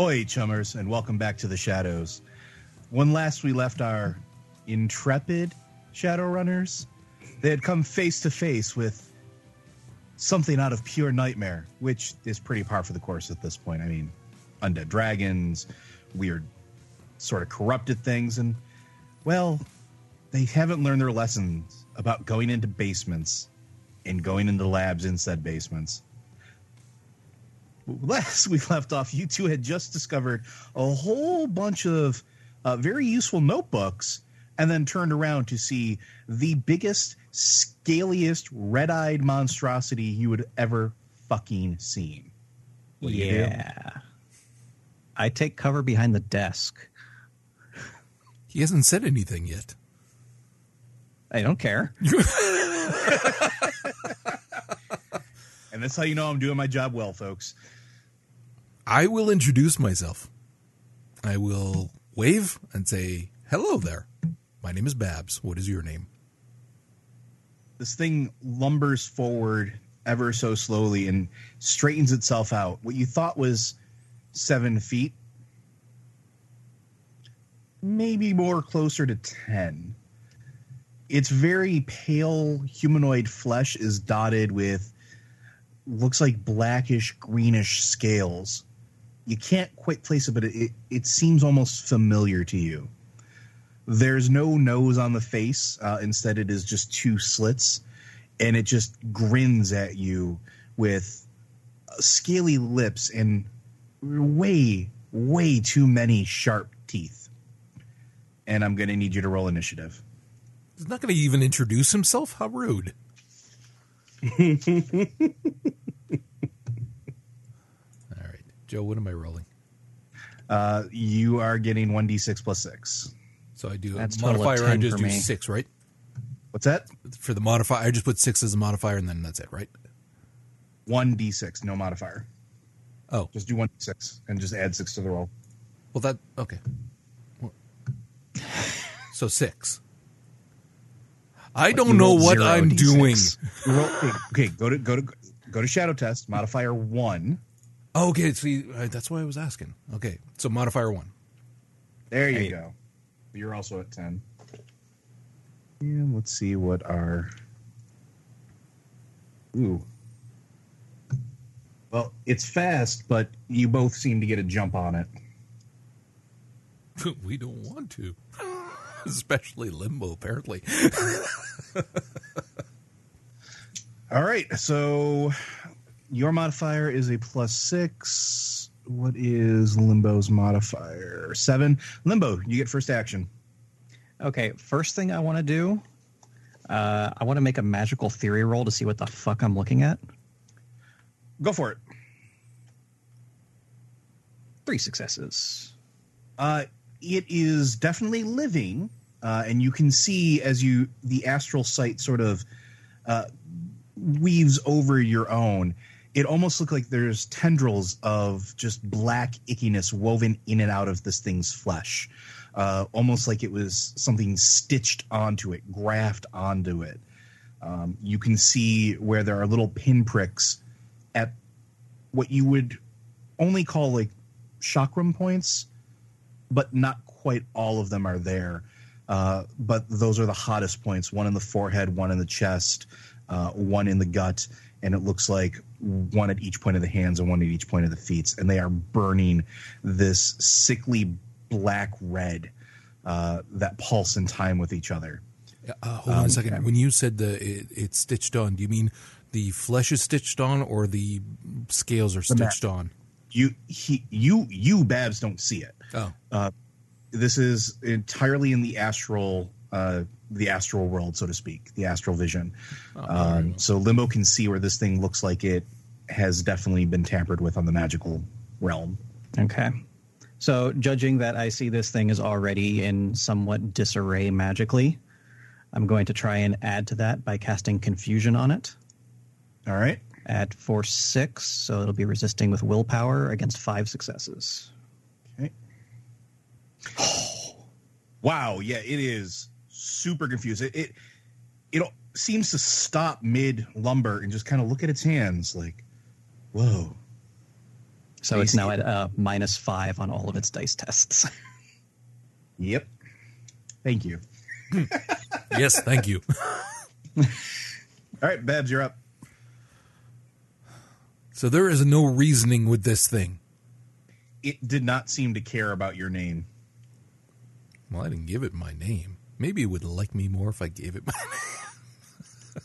Oi, chummers, and welcome back to the Shadows. When last we left our intrepid Shadowrunners, they had come face to face with something out of pure nightmare, which is pretty par for the course at this point. I mean, undead dragons, weird, sort of corrupted things, and, well, they haven't learned their lessons about going into basements and going into labs in said basements last we left off, you two had just discovered a whole bunch of uh, very useful notebooks and then turned around to see the biggest, scaliest, red eyed monstrosity you had ever fucking seen. What yeah. I take cover behind the desk. He hasn't said anything yet. I don't care. and that's how you know I'm doing my job well, folks. I will introduce myself. I will wave and say, Hello there. My name is Babs. What is your name? This thing lumbers forward ever so slowly and straightens itself out. What you thought was seven feet, maybe more closer to 10. Its very pale humanoid flesh is dotted with looks like blackish greenish scales you can't quite place it, but it, it, it seems almost familiar to you. There's no nose on the face. Uh, instead, it is just two slits, and it just grins at you with scaly lips and way, way too many sharp teeth. And I'm going to need you to roll initiative. He's not going to even introduce himself? How rude. Joe, what am I rolling? Uh, you are getting one d six plus six. So I do That's a modifier. I just do me. six, right? What's that? For the modifier, I just put six as a modifier, and then that's it, right? One d six, no modifier. Oh, just do one d six and just add six to the roll. Well, that okay. So six. I don't know what I'm D6. doing. okay, okay, go to go to go to shadow test modifier one. Oh, okay, see, uh, that's why I was asking. Okay, so modifier one. There you Eight. go. You're also at ten. And let's see what our. Ooh. Well, it's fast, but you both seem to get a jump on it. we don't want to, especially limbo. Apparently. All right, so your modifier is a plus six. What is Limbo's modifier? Seven. Limbo, you get first action. Okay, first thing I want to do, uh, I want to make a magical theory roll to see what the fuck I'm looking at. Go for it. Three successes. Uh, it is definitely living, uh, and you can see as you the astral sight sort of uh, weaves over your own it almost looked like there's tendrils of just black ickiness woven in and out of this thing's flesh, uh, almost like it was something stitched onto it, grafted onto it. Um, you can see where there are little pinpricks at what you would only call like chakram points, but not quite all of them are there. Uh, but those are the hottest points one in the forehead, one in the chest, uh, one in the gut and it looks like one at each point of the hands and one at each point of the feet, and they are burning this sickly black red uh, that pulse in time with each other. Uh, hold on um, a second. When you said the it, it's stitched on, do you mean the flesh is stitched on or the scales are stitched on? You he you you Babs don't see it. Oh, uh, this is entirely in the astral uh, the astral world, so to speak, the astral vision. Oh, um, so Limbo can see where this thing looks like it has definitely been tampered with on the magical realm. Okay. So, judging that I see this thing is already in somewhat disarray magically, I'm going to try and add to that by casting confusion on it. All right. At force six, so it'll be resisting with willpower against five successes. Okay. wow. Yeah, it is super confused. It it, it seems to stop mid lumber and just kind of look at its hands like, whoa. So it's now at uh, minus five on all of its dice tests. Yep. Thank you. yes, thank you. All right, Babs, you're up. So there is no reasoning with this thing. It did not seem to care about your name. Well, I didn't give it my name. Maybe it would like me more if I gave it my name.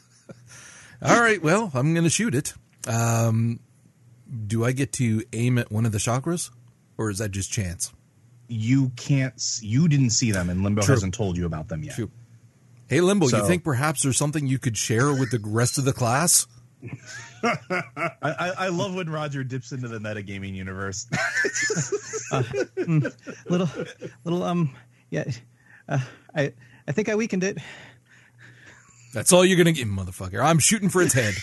All right, well, I'm going to shoot it. Um, do I get to aim at one of the chakras, or is that just chance? You can't. You didn't see them, and Limbo True. hasn't told you about them yet. True. Hey, Limbo, you think perhaps there's something you could share with the rest of the class? I, I, I love when Roger dips into the metagaming universe. little, little, um, yeah. Uh, I, I think I weakened it. That's all you're going to get, motherfucker. I'm shooting for its head.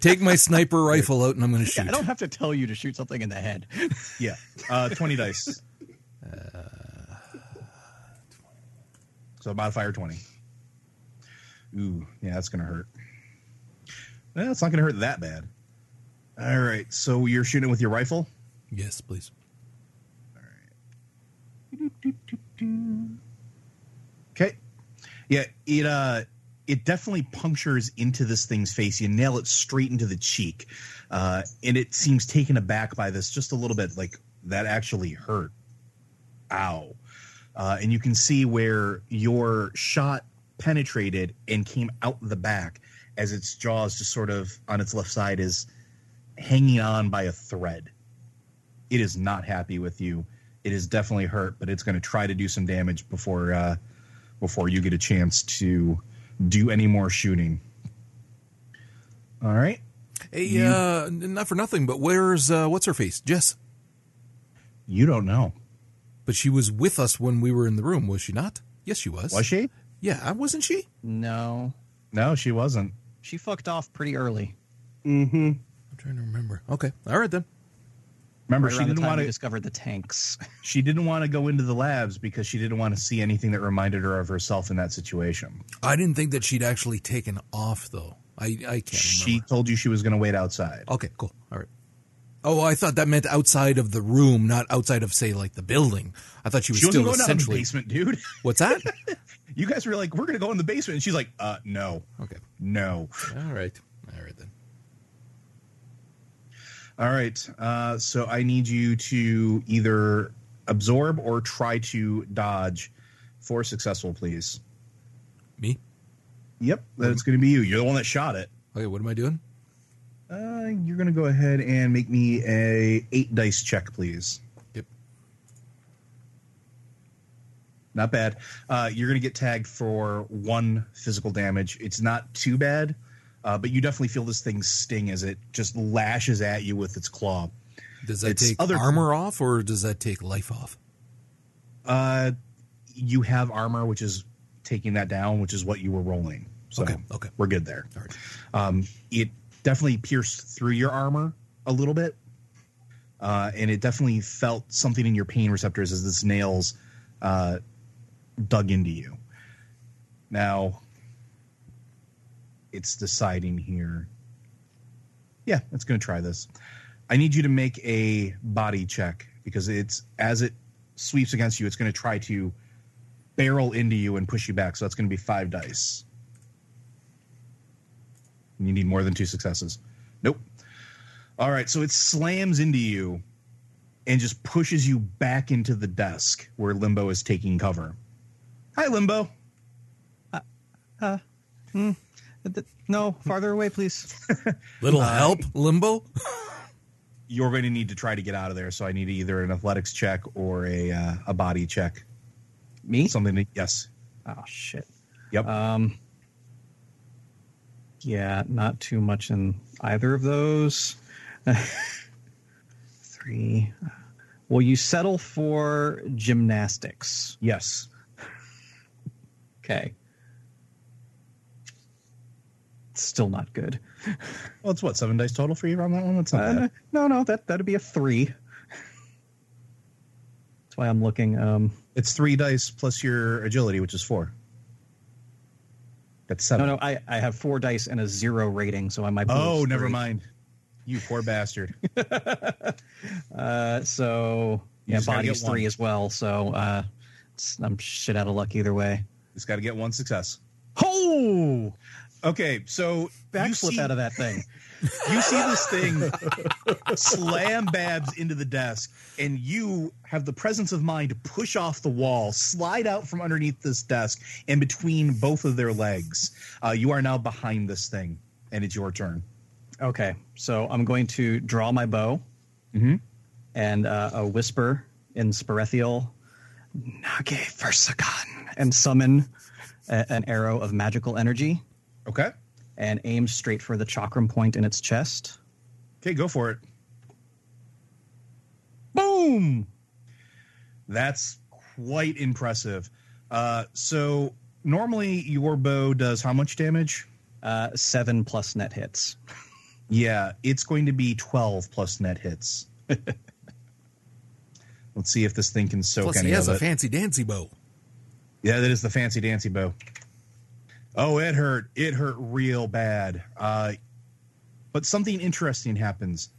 Take my sniper rifle out and I'm going to Yeah, shoot. I don't have to tell you to shoot something in the head. yeah, uh, twenty dice. so modifier twenty. Ooh, yeah, that's gonna hurt. Well, it's not gonna hurt that bad. All right, so you're shooting with your rifle. yes, please. Okay. Yeah, it uh it definitely punctures into this thing's face. You nail it straight into the cheek. Uh and it seems taken aback by this just a little bit like that actually hurt. Ow. Uh and you can see where your shot penetrated and came out the back as its jaws just sort of on its left side is hanging on by a thread. It is not happy with you. It is definitely hurt, but it's going to try to do some damage before uh, before you get a chance to do any more shooting. All right. Hey, uh, not for nothing, but where's, uh, what's her face? Jess. You don't know. But she was with us when we were in the room, was she not? Yes, she was. Was she? Yeah, wasn't she? No, No, she wasn't. she fucked off pretty early. Mm-hmm. I'm trying to remember. Okay. All right then. Remember, Right she didn't want to. discover the tanks. She didn't want to go into the labs because she didn't want to see anything that reminded her of herself in that situation. I didn't think that she'd actually taken off though. I I can't She remember. told you she was going to wait outside. Okay, cool. All right. Oh, I thought that meant outside of the room, not outside of say like the building. I thought she was She still going down in the essentially. basement, dude. What's that? You guys were like, "We're going to go in the basement," and she's like, "Uh, no, okay. no." All right. All right then. All right. Uh, so I need you to either absorb or try to dodge. Four successful, please. Me? Yep, that's going to be you. You're the one that shot it. Okay, what am I doing? Uh, you're going to go ahead and make me a eight dice check, please. Yep. Not bad. Uh, you're going to get tagged for one physical damage. It's not too bad, uh, but you definitely feel this thing sting as it just lashes at you with its claw. Does that It's take other- armor off or does that take life off? Uh, you have armor, which is taking that down, which is what you were rolling. So Okay, okay. we're good there. All right. Um, it definitely pierced through your armor a little bit, uh, and it definitely felt something in your pain receptors as this nails uh, dug into you. Now, it's deciding here. Yeah, it's going to try this. I need you to make a body check because it's as it sweeps against you, it's going to try to barrel into you and push you back. So that's going to be five dice. You need more than two successes. Nope. All right, so it slams into you and just pushes you back into the desk where Limbo is taking cover. Hi, Limbo. Uh, No, farther away, please. Little Uh, help, Limbo? You're going to need to try to get out of there, so I need either an athletics check or a uh, a body check. Me? Something. To, yes. Oh shit. Yep. Um. Yeah, not too much in either of those. Three. Will you settle for gymnastics? yes. Okay. Still not good. Well, it's what seven dice total for you on that one. That's not Uh, bad. no, no, that that'd be a three. That's why I'm looking. Um, It's three dice plus your agility, which is four. That's seven. no, no, I, I have four dice and a zero rating, so I might. Oh, never mind. You poor bastard. Uh, so yeah, just body's one. three as well. So uh, I'm shit out of luck either way. Just got to get one success. Oh, Okay, so backflip see, out of that thing. you see this thing slam Babs into the desk, and you have the presence of mind to push off the wall, slide out from underneath this desk, and between both of their legs. Uh, you are now behind this thing, and it's your turn. Okay, so I'm going to draw my bow Mhm. and uh, a whisper in Sperethiel, Nage Versakan, and summon a- an arrow of magical energy Okay. and aim straight for the chakram point in its chest. Okay, go for it. Boom! That's quite impressive. Uh, so normally your bow does how much damage? Uh, seven plus net hits. Yeah, it's going to be 12 plus net hits. Let's see if this thing can soak Plus, any he has of a it. fancy dancy bow. yeah, that is the fancy dancy bow. Oh, it hurt. It hurt real bad. Uh, but something interesting happens.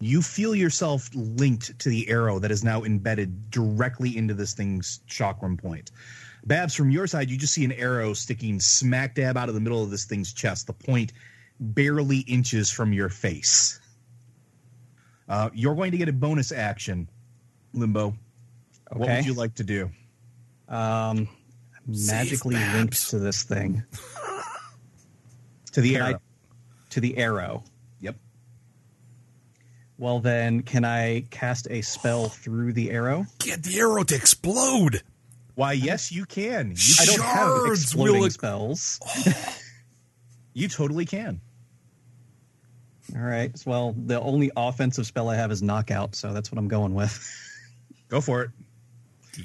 You feel yourself linked to the arrow that is now embedded directly into this thing's chakram point. Babs, from your side, you just see an arrow sticking smack dab out of the middle of this thing's chest. The point barely inches from your face. Uh, you're going to get a bonus action, Limbo. What would you like to do? Um, magically Babs. linked to this thing, To the Can I- arrow. to the arrow. Yep. Well, then, can I cast a spell through the arrow? Get the arrow to explode. Why, yes, you can. You, I don't have exploding will ex- spells. Oh. you totally can. All right. Well, the only offensive spell I have is knockout, so that's what I'm going with. Go for it.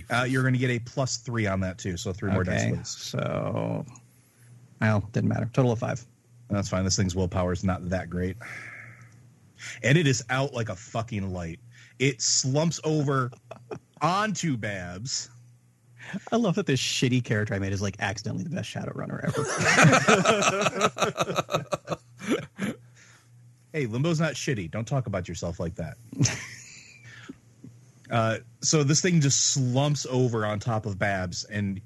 Uh, you're going to get a plus three on that too, so three more dice, okay. please. So, well, didn't matter. Total of five. That's fine. This thing's willpower is not that great, and it is out like a fucking light. It slumps over onto Babs. I love that this shitty character I made is like accidentally the best Shadowrunner ever. Hey, Limbo's not shitty. Don't talk about yourself like that. uh, so this thing just slumps over on top of Babs, and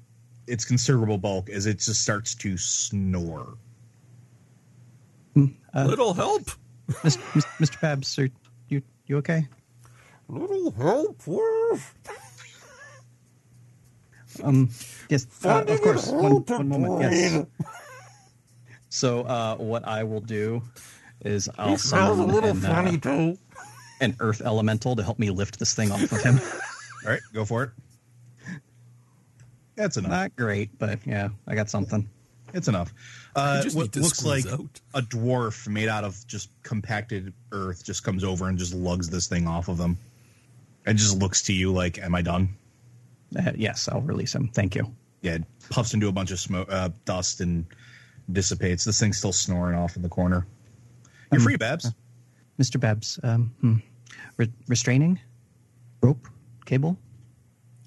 its considerable bulk as it just starts to snore. Uh, Little help. Mis- Mis- Mr. Babs, are you you okay? Little help. Um, yes, uh, of course. One, one moment. Yes. So, uh, what I will do is I'll summon an, uh, too. An earth elemental to help me lift this thing off of him. All right, go for it. That's enough. Not great, but yeah, I got something. It's enough. Uh, what looks like out. a dwarf made out of just compacted earth just comes over and just lugs this thing off of them, and just looks to you like, "Am I done?" Uh, yes, I'll release him. Thank you. Yeah, it puffs into a bunch of smoke, uh, dust, and dissipates. This thing's still snoring off in the corner. You're Um, free, Babs. Mr. Babs, um, hmm. Re- restraining? Rope? Cable?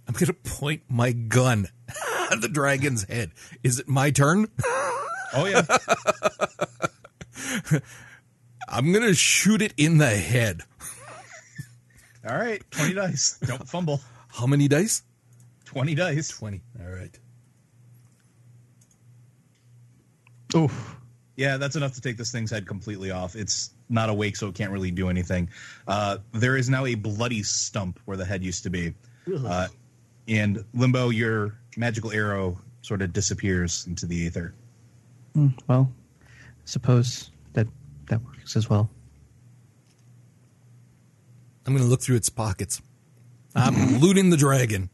I'm going to point my gun at the dragon's head. Is it my turn? Oh yeah, I'm going to shoot it in the head. all right. Twenty dice. Don't fumble. How many dice? Twenty dice. 20. All right. Oof. Yeah, that's enough to take this thing's head completely off. It's not awake, so it can't really do anything. Uh, there is now a bloody stump where the head used to be. Uh, and Limbo, your magical arrow sort of disappears into the ether. Hmm, Well, I suppose that that works as well. I'm going to look through its pockets. I'm looting the dragon.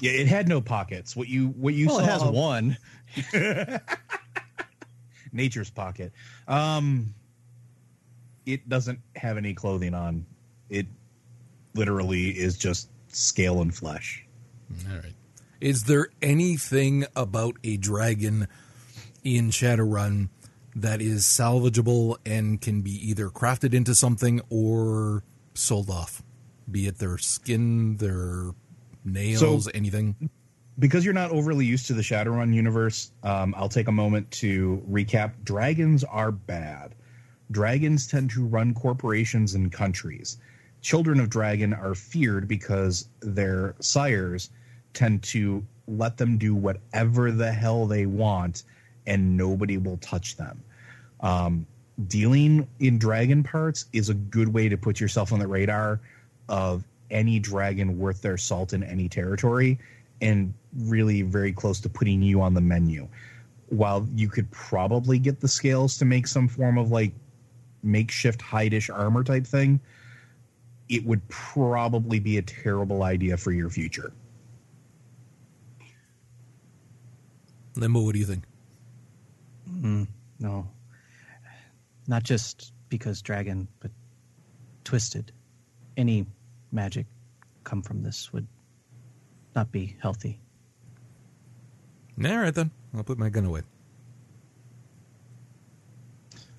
Yeah, it had no pockets. What you what you well, saw it has one. nature's pocket. Um, it doesn't have any clothing on. It literally is just scale and flesh. All right. Is there anything about a dragon in Shadowrun that is salvageable and can be either crafted into something or sold off? Be it their skin, their nails, So- anything? Because you're not overly used to the Shadowrun universe, um, I'll take a moment to recap. Dragons are bad. dragons tend to run corporations and countries. Children of dragon are feared because their sires tend to let them do whatever the hell they want and nobody will touch them. Um, dealing in dragon parts is a good way to put yourself on the radar of any dragon worth their salt in any territory and really very close to putting you on the menu. While you could probably get the scales to make some form of like makeshift hide-ish armor type thing, it would probably be a terrible idea for your future. Limbo, what do you think? Mm, no. Not just because dragon, but twisted. Any magic come from this would not be healthy. All right, then. I'll put my gun away.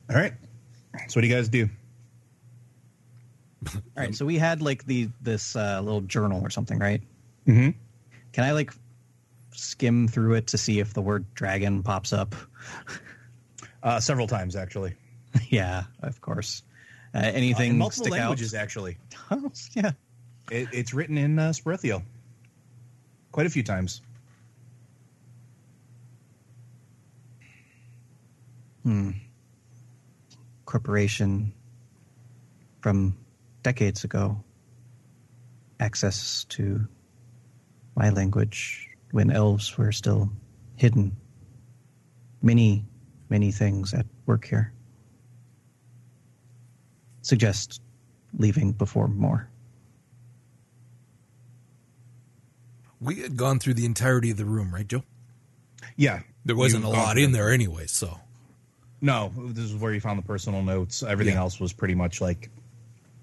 All right. So what do you guys do? All right, so we had like the this uh, little journal or something, right? Mm-hmm. Can I like skim through it to see if the word dragon pops up? Uh, several times actually. yeah, of course. Uh, Uh, anything in multiple stick languages actually. yeah. It, it's written in uh, Sperethiel quite a few times. Hmm. Corporation from decades ago. Access to my language when elves were still hidden. Many, many things at work here. Suggest leaving before more. We had gone through the entirety of the room, right, Joe? Yeah, There wasn't a lot in there anyway, so. No, this is where you found the personal notes. Everything Yeah. else was pretty much like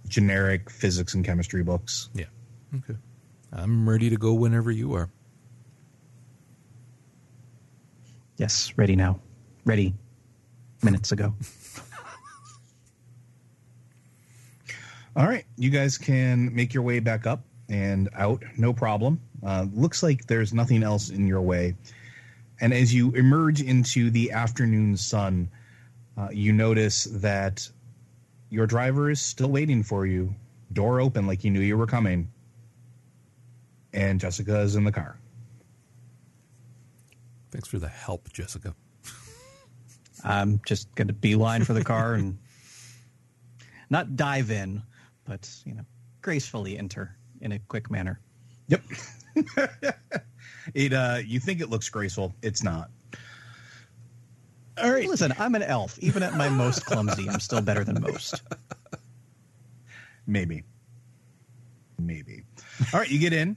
generic physics and chemistry books. Yeah. Okay. I'm ready to go whenever you are. Yes, ready now. Ready minutes ago. All right, you guys can make your way back up and out, no problem. Uh, looks like there's nothing else in your way. And as you emerge into the afternoon sun, uh, you notice that your driver is still waiting for you, door open like he knew you were coming. And Jessica is in the car. Thanks for the help, Jessica. I'm just going to beeline for the car and not dive in, but you know, gracefully enter in a quick manner. Yep. it uh you think it looks graceful. It's not. All right. Listen, I'm an elf. Even at my most clumsy, I'm still better than most. Maybe. Maybe. All right, you get in.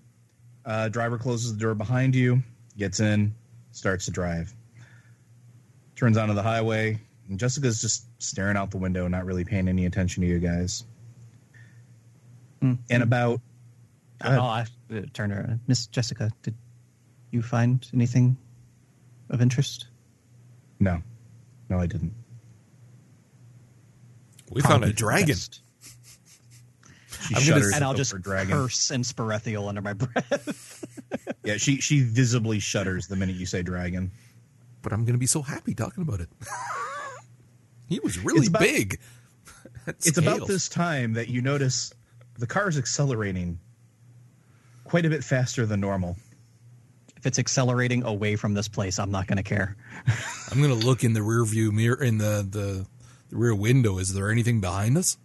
Uh, driver closes the door behind you, gets in, starts to drive. Turns onto the highway, and Jessica's just staring out the window, not really paying any attention to you guys. Hmm. And about Go Oh, ahead. I uh, turn her, Miss Jessica. Did you find anything of interest? no, no, I didn't. We found a dragon. best. She I'm gonna- shudders and I'll just word dragon. curse and Sperethiel under my breath. Yeah, she she visibly shudders the minute you say dragon. But I'm going to be so happy talking about it. he was really It's about- big. It's about this time that you notice the car is accelerating quite a bit faster than normal. if it's accelerating away from this place, I'm not going to care. I'm going to look in the rear view mirror, in the, the, the rear window. Is there anything behind us?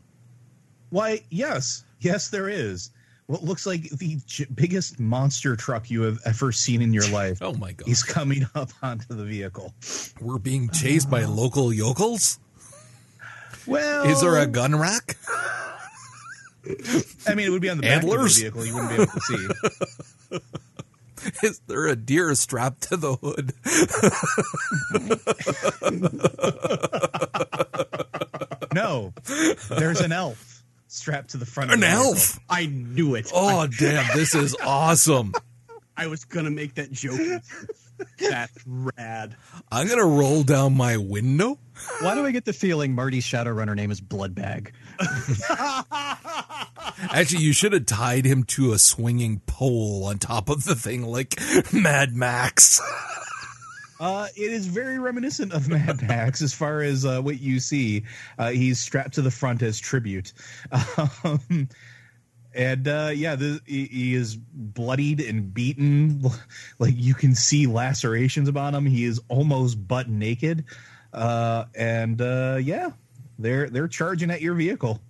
Why, yes, yes, there is. What looks like the j- biggest monster truck you have ever seen in your life. Oh my God. He's coming up onto the vehicle. We're being chased by local yokels? Well, Is there a gun rack? I mean, it would be on the back Antlers? of the vehicle. You wouldn't be able to see. Is there a deer strapped to the hood? No, there's an elf strapped to the front. An of the vehicle. elf? I knew it. Oh, damn. This is awesome. I was gonna make that joke. That's rad. I'm going to roll down my window. Why do I get the feeling Marty's Shadowrunner name is Bloodbag? Actually, you should have tied him to a swinging pole on top of the thing like Mad Max. Uh, it is very reminiscent of Mad Max as far as uh, what you see. Uh, he's strapped to the front as tribute. Um, and uh, yeah, the, he, he is bloodied and beaten. Like you can see lacerations about him. He is almost butt naked. Uh, and uh, yeah, they're they're charging at your vehicle.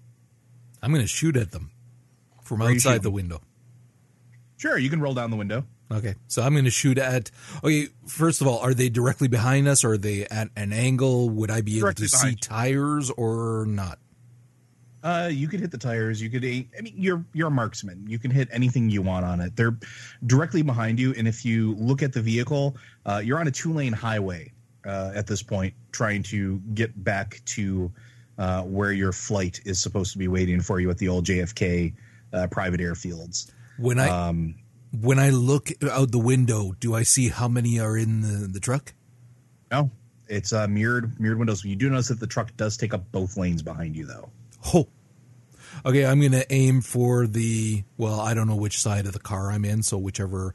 I'm going to shoot at them from Where outside the window. Sure, you can roll down the window. Okay, so I'm going to shoot at. Okay, first of all, are they directly behind us, or are they at an angle? Would I be able Directly to see you. tires or not? Uh, you could hit the tires. You could. I mean, you're you're a marksman. You can hit anything you want on it. They're directly behind you, and if you look at the vehicle, uh, you're on a two lane highway uh, at this point, trying to get back to uh, where your flight is supposed to be waiting for you at the old JFK uh, private airfields. When I Um, when I look out the window, do I see how many are in the, the truck? no, it's uh, mirrored mirrored windows. You do notice that the truck does take up both lanes behind you, though. Oh, okay. I'm going to aim for the. Well, I don't know which side of the car I'm in, so whichever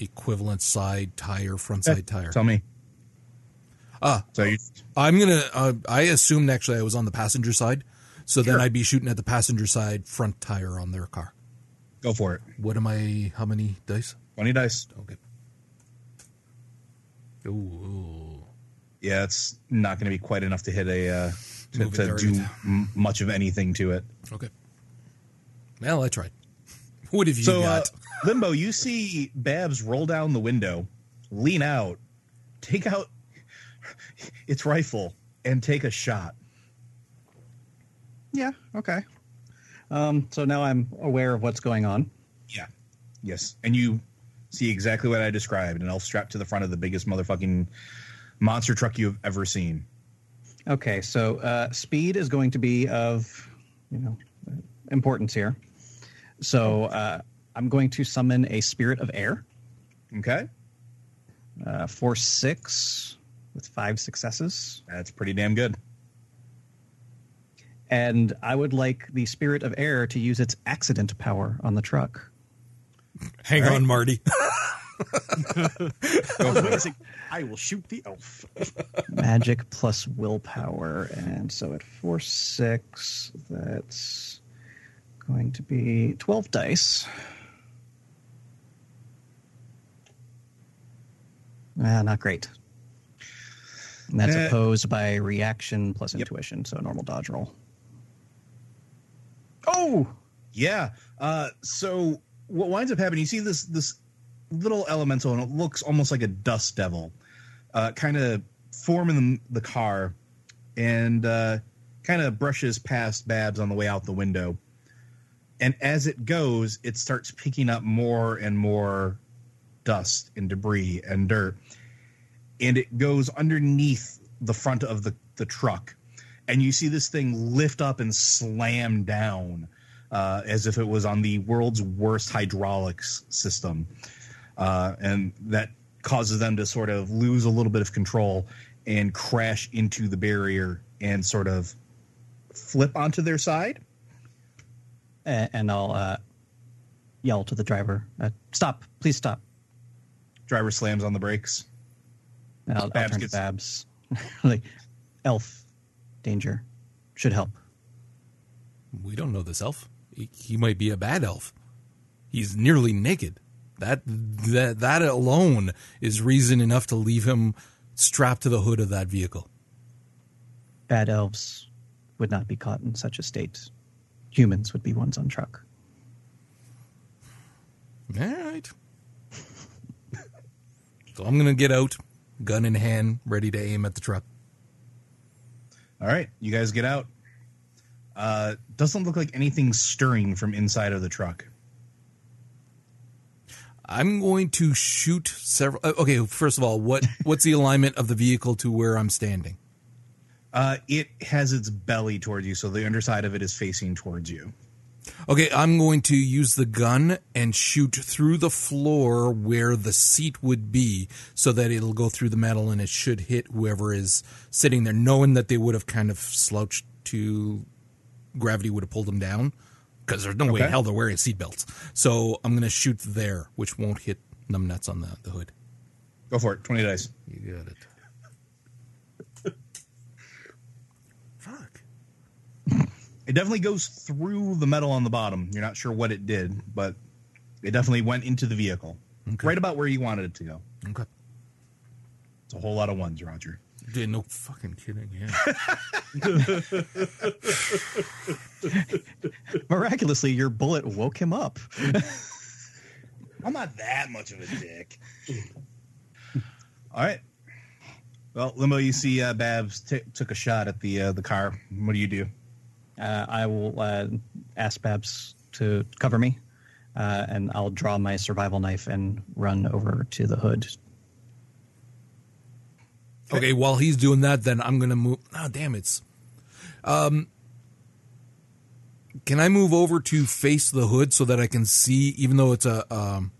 equivalent side tire, front side tire. Tell me. Ah, So you, I'm gonna. Uh, I assumed actually I was on the passenger side, so then I'd be shooting at the passenger side front tire on their car. go for it. What am I? How many dice? Twenty dice. Okay. Ooh. Yeah, it's not going to be quite enough to hit a uh, to, to do m- much of anything to it. Okay. Well, I tried. What have you So, uh, got? Limbo, you see Babs roll down the window, lean out, take out its rifle, and take a shot. Yeah. Okay. Um, so now I'm aware of what's going on. Yeah. Yes. And you see exactly what I described an elf strapped to the front of the biggest motherfucking monster truck you've ever seen. Okay, so uh, speed is going to be of, you know, importance here. So uh, I'm going to summon a spirit of air, Okay. uh, force six with five successes, That's pretty damn good. And I would like the spirit of air to use its accident power on the truck. Hang right. on, Marty. I will shoot the elf. Magic plus willpower, and so at four six, that's going to be twelve dice. Ah, not great. And that's Eh. opposed by reaction plus Yep. intuition, so a normal dodge roll. Oh, Yeah. Uh, so what winds up happening? You see this this little elemental, and it looks almost like a dust devil, uh, kind of form in the, the car, and uh, kind of brushes past Babs on the way out the window. And as it goes, it starts picking up more and more dust and debris and dirt, and it goes underneath the front of the the truck, and you see this thing lift up and slam down uh, as if it was on the world's worst hydraulics system. Uh, and that causes them to sort of lose a little bit of control and crash into the barrier and sort of flip onto their side. a- and I'll uh, yell to the driver, uh, "Stop! Please stop!" Driver slams on the brakes. I'll, I'll Babs turn gets- Babs, like, "Elf, danger, should help." We don't know this elf. He, he might be a bad elf. He's nearly naked. That that that alone is reason enough to leave him strapped to the hood of that vehicle. Bad elves would not be caught in such a state. Humans would be ones on truck. All right. so I'm gonna get out, gun in hand, ready to aim at the truck. All right, you guys get out. Uh, doesn't look like anything's stirring from inside of the truck. I'm going to shoot several. uh, Okay, first of all, what what's the alignment of the vehicle to where I'm standing? Uh, it has its belly towards you, so the underside of it is facing towards you. Okay, I'm going to use the gun and shoot through the floor where the seat would be so that it'll go through the metal and it should hit whoever is sitting there, knowing that they would have kind of slouched to gravity would have pulled them down because there's no way in hell they're wearing seatbelts. So I'm going to shoot there, which won't hit numbnuts on the, the hood. Go for it. Twenty dice. You got it. Fuck. It definitely goes through the metal on the bottom. You're not sure what it did, but it definitely went into the vehicle, Okay. right about where you wanted it to go. Okay. It's a whole lot of ones, Roger. Dude, no fucking kidding. Yeah. Miraculously, your bullet woke him up. I'm not that much of a dick. All right. Well, Limbo, you see uh, Babs t- took a shot at the uh, the car. What do you do? Uh, I will uh, ask Babs to cover me, uh, and I'll draw my survival knife and run over to the hood. Okay, while he's doing that, then I'm gonna move. Oh, damn it's. Um, can I move over to face the hood so that I can see, even though it's a um,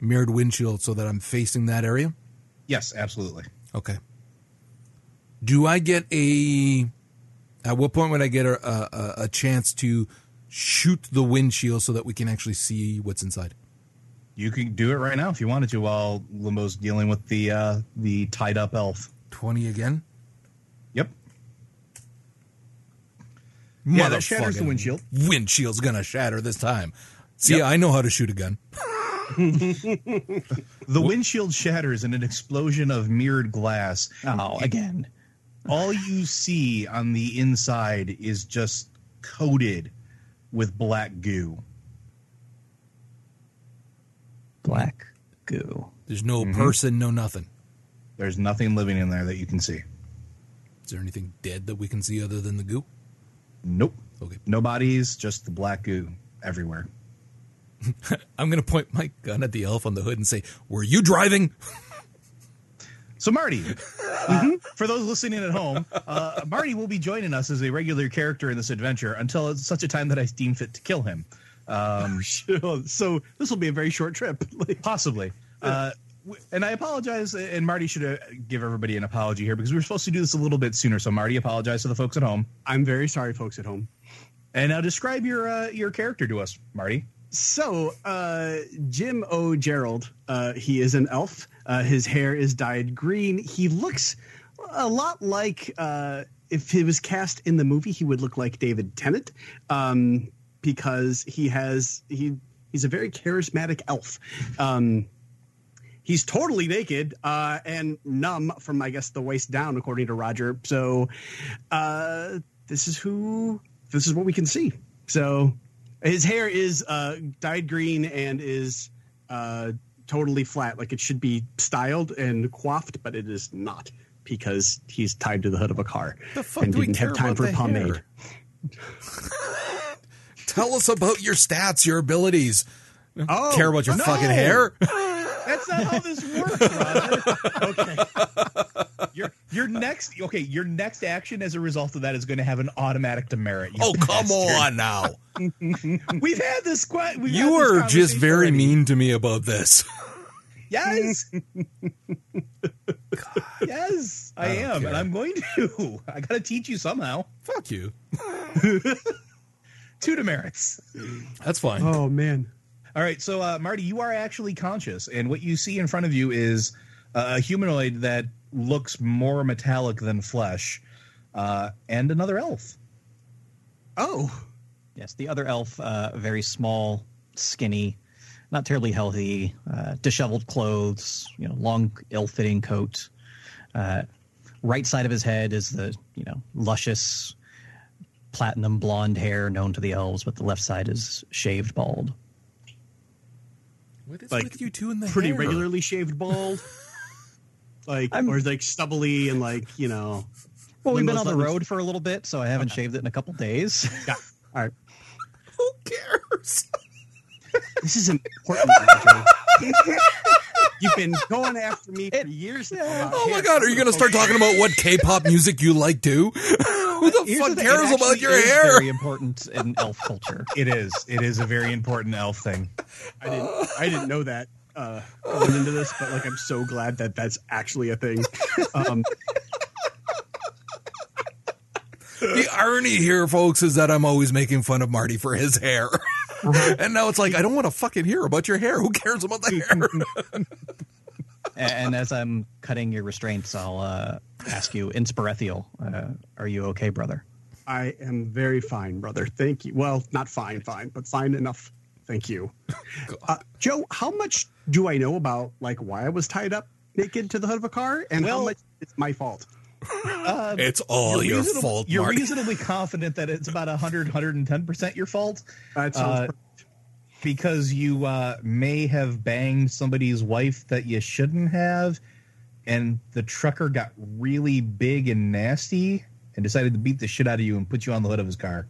mirrored windshield, so that I'm facing that area? Yes, absolutely. Okay. Do I get a? At what point would I get a, a, a chance to shoot the windshield so that we can actually see what's inside? You can do it right now if you wanted to, while Limbo's dealing with the uh, the tied up elf. Twenty again. Yep. Yeah, that shatters the windshield. Windshield's gonna shatter this time. See, Yep. I know how to shoot a gun. The windshield shatters in an explosion of mirrored glass. Oh, again. All you see on the inside is just coated with black goo. Black goo. There's no Mm-hmm. person, no nothing. There's nothing living in there that you can see. Is there anything dead that we can see other than the goo? Nope. Okay. No bodies, just the black goo everywhere. I'm gonna point my gun at the elf on the hood and say, "Were you driving?" So, Marty, uh, for those listening at home, uh, Marty will be joining us as a regular character in this adventure until it's such a time that I deem fit to kill him. Um, so this will be a very short trip. Possibly. Uh, and I apologize, and Marty should uh, give everybody an apology here because we were supposed to do this a little bit sooner. So, Marty, apologize to the folks at home. I'm very sorry, folks at home. And now describe your uh, your character to us, Marty. So, uh, Jim O'Gerald, uh, he is an elf. Uh, his hair is dyed green. He looks a lot like, uh, if he was cast in the movie, he would look like David Tennant, um, because he has he he's a very charismatic elf. Um, he's totally naked uh, and numb from, I guess, the waist down, according to Roger. So, uh, this is who this is what we can see. So his hair is uh, dyed green and is uh, totally flat, like it should be styled and coiffed, but it is not because he's tied to the hood of a car and didn't have time for pomade. Tell us about your stats, your abilities. Oh, care about your no! fucking hair? That's not how this works, Roger. okay. Your your next okay, your next action as a result of that is going to have an automatic demerit. you oh, come on now. We've had this quite. We've You had this are just very already. mean to me about this. Yes. yes, I, I am, care. and I'm going to. I got to teach you somehow. Fuck you. Two demerits. That's fine. Oh man. All right, so uh, Marty, you are actually conscious, and what you see in front of you is uh, a humanoid that looks more metallic than flesh, uh, and another elf. Oh. Yes, the other elf, uh, very small, skinny, not terribly healthy, uh, disheveled clothes, you know, long, ill-fitting coat. Uh, right side of his head is the, you know, luscious platinum blonde hair known to the elves, but the left side is shaved bald. What is Like, with you two in the Pretty hair? regularly shaved bald. Like I'm- or like stubbly and like, you know. Well, we've been on the letting us- road for a little bit, so I haven't shaved it in a couple days. Yeah. All right. Who cares? This is important. You've been going after me for years now. Oh my god, are you going to start talking about what K-pop music you like too? Who the Here's fuck the cares it about your is hair? Very important in elf culture. It is. It is a very important elf thing. I didn't. I didn't know that uh, going into this, but like, I'm so glad that that's actually a thing. Um, The irony here, folks, is that I'm always making fun of Marty for his hair. and now it's like, I don't want to fucking hear about your hair. Who cares about the hair? and as I'm cutting your restraints, I'll uh, ask you, in Sperethiel, uh, are you okay, brother? I am very fine, brother. Thank you. Well, not fine, fine, but fine enough. Thank you. Uh, Joe, how much do I know about like why I was tied up naked to the hood of a car, and how much it's my fault? Uh, It's all your reasonable- fault, You're Mark. reasonably confident that it's about 100, 110% your fault That sounds Uh, perfect. because you uh, may have banged somebody's wife that you shouldn't have, and the trucker got really big and nasty and decided to beat the shit out of you and put you on the hood of his car.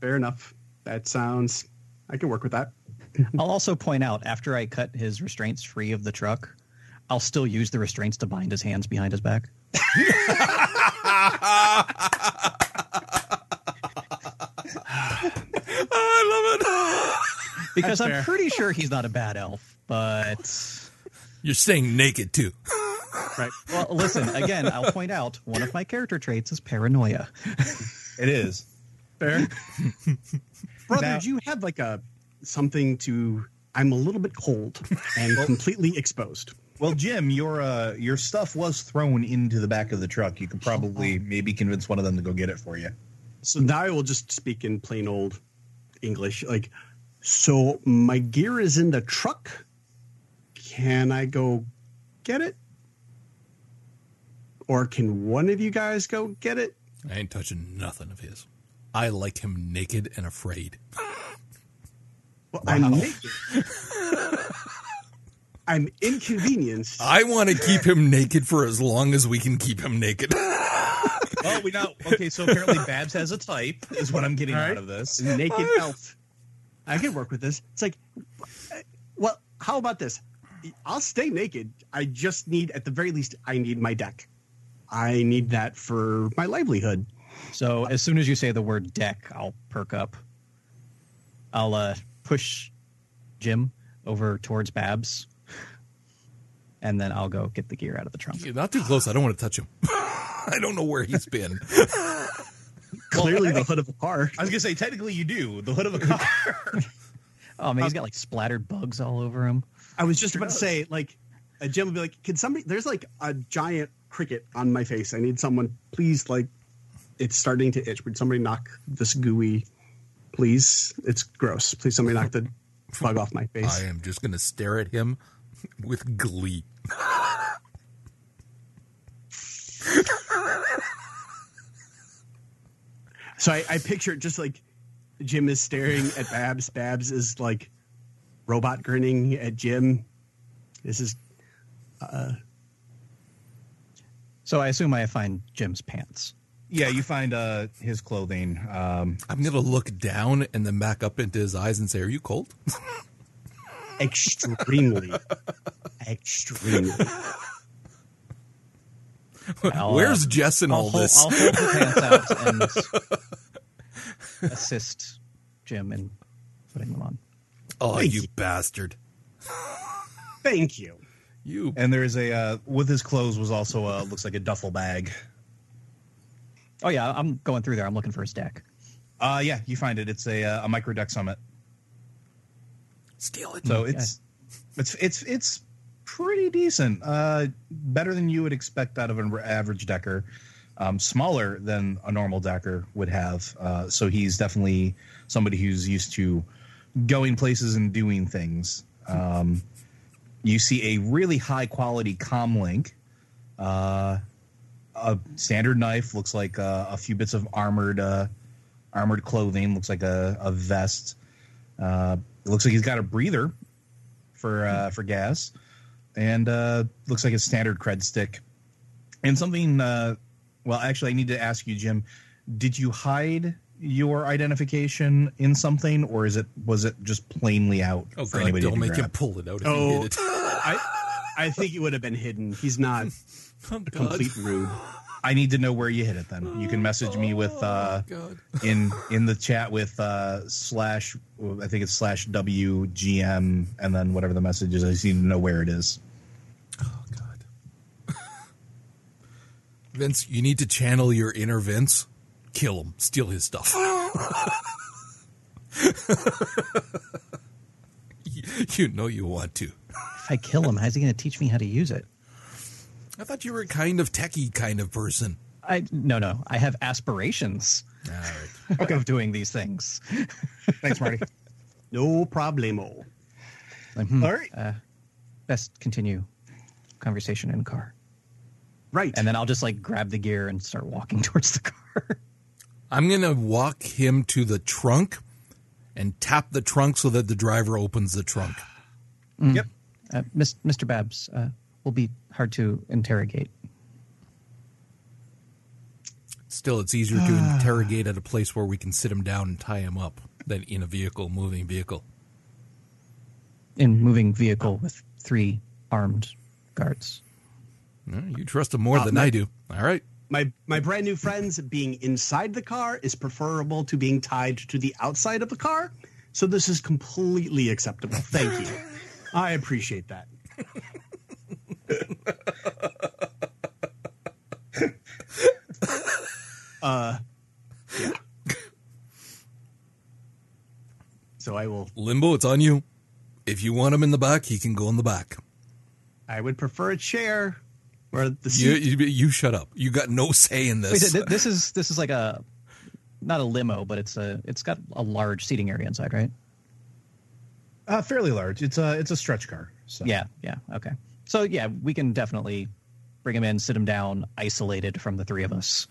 fair enough. That sounds. I can work with that. I'll also point out, after I cut his restraints free of the truck, I'll still use the restraints to bind his hands behind his back. I love it. Because I'm fair. pretty sure he's not a bad elf, but You're staying naked too. Right. well, listen, again, I'll point out one of my character traits is paranoia. It is. Fair. Brother, Now- do you have like a something to? I'm a little bit cold and completely exposed. Well, Jim, your uh, your stuff was thrown into the back of the truck. You could probably maybe convince one of them to go get it for you. So now I will just speak in plain old English. Like, so my gear is in the truck. Can I go get it? Or can one of you guys go get it? I ain't touching nothing of his. I like him naked and afraid. Well, I'm naked. I'm inconvenienced. I want to keep him naked for as long as we can keep him naked. Oh, we know. Okay, so apparently Babs has a type, is what I'm getting All out of this. naked elf. I can work with this. It's like, well, how about this? I'll stay naked. I just need, at the very least, I need my deck. I need that for my livelihood. So as soon as you say the word deck, I'll perk up. I'll uh, push Jim over towards Babs, and then I'll go get the gear out of the trunk. You're not too close. I don't want to touch him. I don't know where he's been. Clearly, the hood of a car. I was gonna say, technically, you do the hood of a car. Oh man, he's got like splattered bugs all over him. I was just about to say, like, a Jim would be like, "Can somebody?" There's like a giant cricket on my face. I need someone, please. Like, it's starting to itch. Would somebody knock this gooey? Please, it's gross. Please, somebody knock the bug off my face. I am just going to stare at him with glee. So I, I picture it just like Jim is staring at Babs. Babs is like robot grinning at Jim. This is Uh, So I assume I find Jim's pants. Yeah, you find uh, his clothing. Um, I'm going to look down and then back up into his eyes and say, Are you cold? extremely, extremely. I'll, uh, Where's Jess in I'll, all hold, this? I'll hold the pants out and assist Jim in putting them on. oh, Thank you you. bastard. Thank you. You. and there's a uh, with his clothes was also uh, looks like a duffel bag. Oh yeah, I'm going through there. I'm looking for his deck. Uh, yeah, you find it. It's a uh, a micro deck summit. Steal it. So it's it's it's it's pretty decent. Uh, better than you would expect out of an average decker. Um, smaller than a normal decker would have. Uh, so he's definitely somebody who's used to going places and doing things. Um, you see a really high quality comlink. Uh, a standard knife looks like uh, a few bits of armored uh, armored clothing. Looks like a, a vest. Uh, it looks like he's got a breather for uh, for gas, and uh, looks like a standard cred stick, and something. Uh, well, actually, I need to ask you, Jim. Did you hide your identification in something, or is it was it just plainly out Oh, for God, anybody don't to make him pull it out if Oh. he did it. I, I think it would have been hidden. He's not Oh, complete rude. I need to know where you hit it. Then you can message me with uh, God. in in the chat with uh, slash. I think it's slash WGM, and then whatever the message is. I just need to know where it is. Oh, God. Vince, you need to channel your inner Vince. Kill him. Steal his stuff. you, you know you want to. if I kill him, how's he going to teach me how to use it? I thought you were a kind of techie kind of person. I no no. I have aspirations All right. of doing these things. Thanks, Marty. No problemo. Like, hmm, All right. Uh, best continue conversation in car, Right. and then I'll just like grab the gear and start walking towards the car. I'm going to walk him to the trunk and tap the trunk so that the driver opens the trunk. Yep. Uh, Mr. Babs uh, will be hard to interrogate. Still, it's easier to interrogate at a place where we can sit him down and tie him up than in a vehicle, moving vehicle. in moving vehicle with three armed guards. You trust him more Uh, than my- I do. All right. my my brand new friends being inside the car is preferable to being tied to the outside of the car. So this is completely acceptable. Thank you. I appreciate that. Uh yeah. So I will Limbo, it's on you. If you want him in the back, he can go in the back. I would prefer a chair where the You, seat you, you shut up. You got no say in this. th- this is this is like a not a limo, but it's a it's got a large seating area inside, right? Uh, fairly large. It's a it's a stretch car. So Yeah, yeah, okay. So yeah, we can definitely bring him in, sit him down, isolated from the three of us.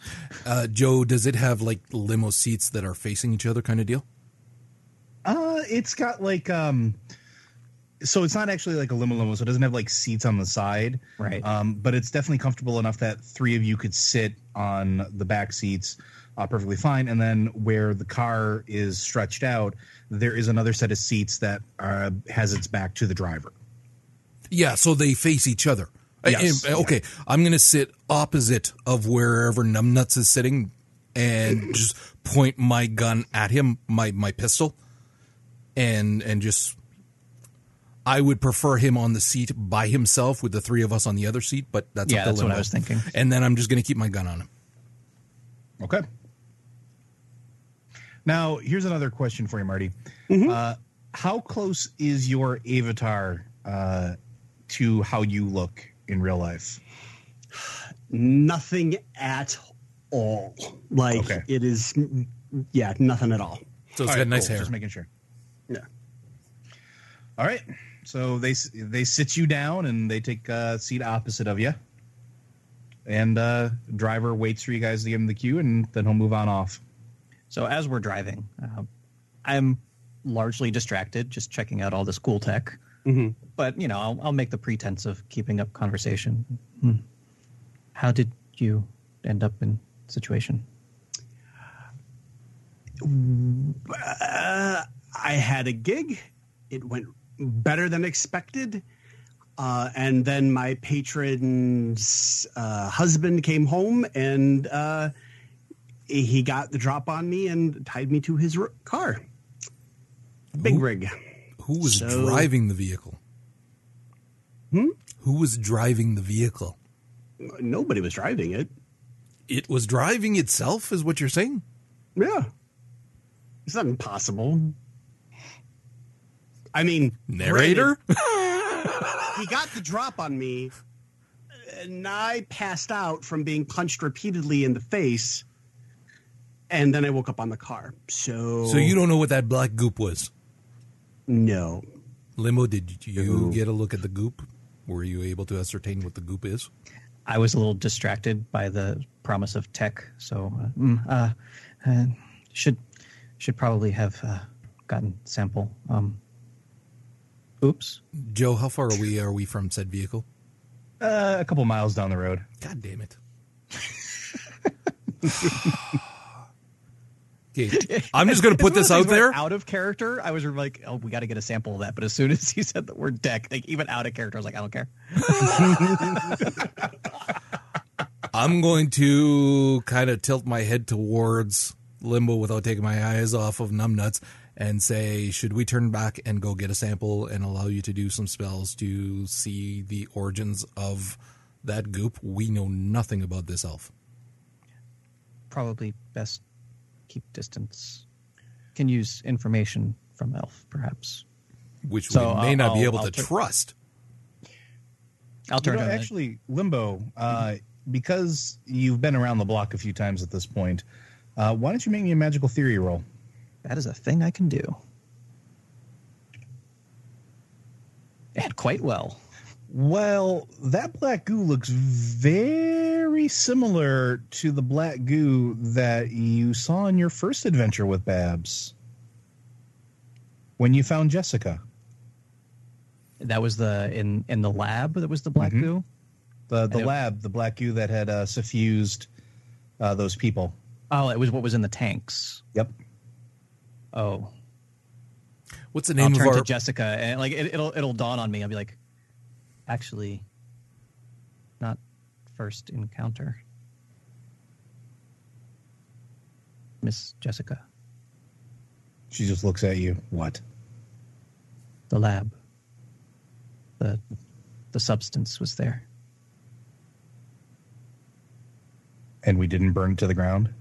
Uh, Joe, does it have like limo seats that are facing each other kind of deal? Uh, it's got like um, so it's not actually like a limo limo, so it doesn't have like seats on the side, Right. Um, but it's definitely comfortable enough that three of you could sit on the back seats uh, perfectly fine. And then where the car is stretched out, there is another set of seats that uh, has its back to the driver. Yeah, so they face each other. Yes. And- okay, I'm going to sit opposite of wherever Numbnuts is sitting and just point my gun at him, my my pistol, and and just. I would prefer him on the seat by himself with the three of us on the other seat, but that's Yeah, that's what I was thinking. And then I'm just going to keep my gun on him. Okay. Now, here's another question for you, Marty. Uh, how close is your avatar uh, to how you look in real life? nothing at all. Like Okay. it is yeah, nothing at all. So it's All got right, nice cool. hair. Just making sure. Yeah. All right. So they they sit you down and they take a seat opposite of you. And uh, driver waits for you guys to give in the cue, and then he'll move on off. So as we're driving, uh, I'm largely distracted, just checking out all this cool tech. Mhm. But you know, I'll, I'll make the pretense of keeping up conversation. Hmm. How did you end up in situation? Uh, I had a gig. It went better than expected. Uh, and then my patron's uh, husband came home and uh, he got the drop on me and tied me to his r- car. Big Ooh. rig. Who was So- driving the vehicle? Hmm? Who was driving the vehicle? Nobody was driving it. It was driving itself, is what you're saying? Yeah. It's not impossible. I mean, Narrator? he got the drop on me, and I passed out from being punched repeatedly in the face, and then I woke up on the car. So, so you don't know what that black goop was? No. Limo, did you No. get a look at the goop? Were you able to ascertain what the goop is? I was a little distracted by the promise of tech, so uh, mm, uh, uh, should should probably have uh, gotten sample. Um, oops. Joe, how far away are we from said vehicle? Uh, a couple miles down the road. God damn it. I'm just going to put this out of those things where there. Out of character, I was like, "Oh, we got to get a sample of that." But as soon as he said the word deck, like even out of character, I was like, "I don't care." I'm going to kind of tilt my head towards Limbo without taking my eyes off of Numbnuts and say, should we turn back and go get a sample and allow you to do some spells to see the origins of that goop? We know nothing about this elf. Probably best keep distance. Can use information from Elf, perhaps. which So we may I'll- not be I'll- able I'll to tur- trust. I'll turn You know, to actually, Limbo, uh, because you've been around the block a few times at this point, uh, why don't you make me a magical theory roll? That is a thing I can do. And quite well. Well, that black goo looks very similar to the black goo that you saw in your first adventure with Babs when you found Jessica. That was the in in the lab. That was the black Mhm. goo. The the lab, the black goo that had uh, suffused uh, those people. Oh, it was what was in the tanks. Yep. Oh, What's the I'll name of turn our? to Jessica, and like it, it'll it'll dawn on me. I'll be like, actually, not first encounter, Miss Jessica, She just looks at you. What? the lab, the the substance was there. And we didn't burn it to the ground?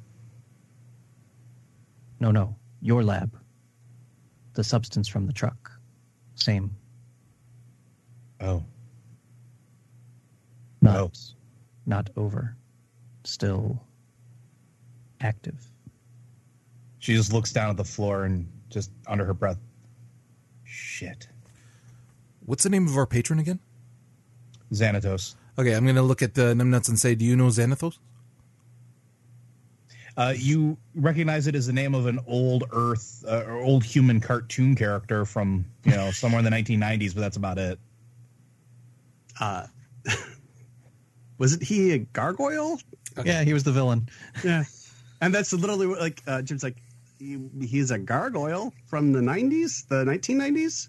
No, no, your lab, the substance from the truck, same. Oh. Not Oh. not over, still active. She just looks down at the floor and just under her breath. Shit. What's the name of our patron again? Xanatos. Okay, I'm gonna look at uh, Numbnuts and say, "Do you know Xanatos? Uh, you recognize it as the name of an old Earth uh, or old human cartoon character from you know somewhere in the 1990s, but that's about it. Uh, wasn't he a gargoyle? Yeah, he was the villain. Yeah, and that's literally what, like uh, Jim's like he, he's a gargoyle from the '90s, the 1990s.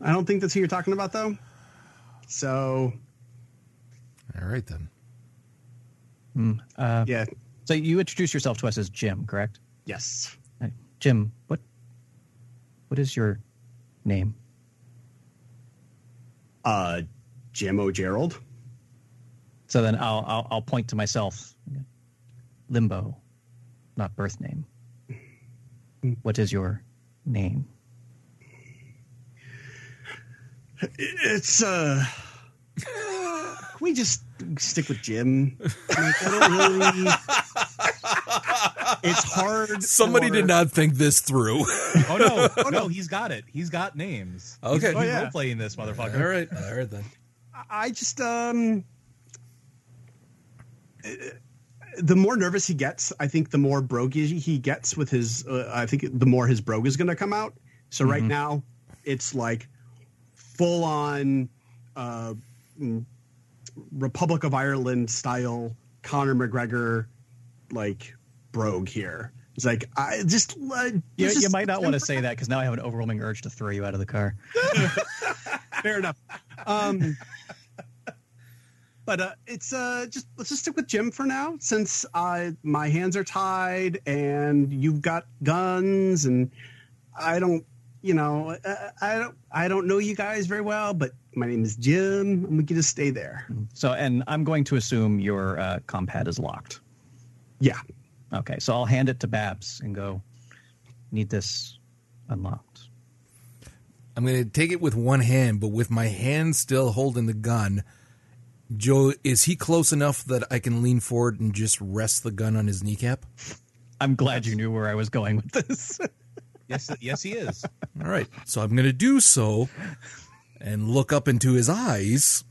I don't think that's who you're talking about, though. So All right then. Hmm. Uh, yeah, So you introduce yourself to us as Jim, correct? yes. Uh, Jim, what what is your name? Uh, Jim O'Gerald. So then I'll, I'll I'll point to myself. Limbo, not birth name. What is your name? It's uh, can we just stick with Jim? Like, I don't really. It's hard. Somebody for- did not think this through. Oh no, oh no, he's got it. He's got names. Okay. he's, Oh, he's yeah. role playing this motherfucker. all right, all right then. I just um the more nervous he gets, I think the more broguish he gets with his uh, I think the more his brogue is going to come out. So right now it's like full on uh Republic of Ireland style Conor McGregor like brogue here. It's like I just uh, You, let's you might not want to say that because now I have an overwhelming urge to throw you out of the car. fair enough. Um, but uh, it's uh, just let's just stick with Jim for now, since uh, my hands are tied and you've got guns, and I don't, you know, uh, I don't, I don't know you guys very well, but my name is Jim, and we can just stay there. So, and I'm going to assume your uh, compad is locked. Yeah, Okay, so I'll hand it to Babs and go. Need this unlocked. I'm going to take it with one hand, but with my hand still holding the gun. Joe, is he close enough that I can lean forward and just rest the gun on his kneecap? I'm glad you knew where I was going with this. Yes, yes, he is. All right. So I'm going to do so and look up into his eyes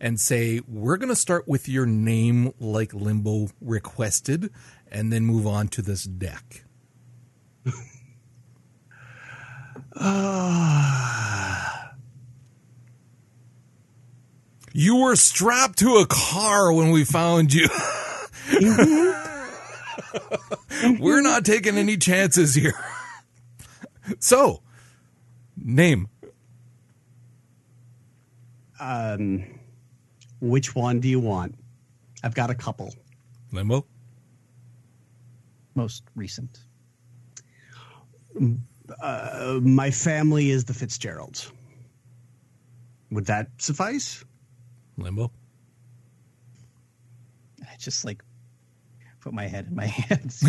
and say, We're going to start with your name like Limbo requested and then move on to this deck. You were strapped to a car when we found you. We're not taking any chances here. So, name. um, which one do you want? I've got a couple. Limbo. Most recent. Uh, my family is the Fitzgeralds. Would that suffice? Limbo. I just like put my head in my hands.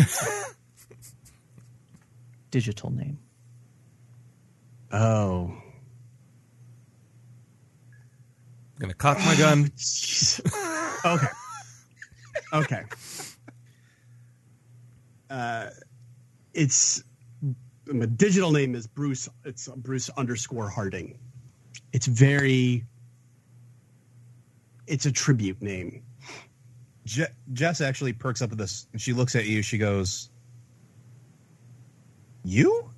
Digital name. Oh. I'm gonna cock my gun. Okay. Okay. Uh, it's my digital name is Bruce. It's Bruce underscore Harding. It's very. It's a tribute name. Je- Jess actually perks up at this, and she looks at you. She goes, "You?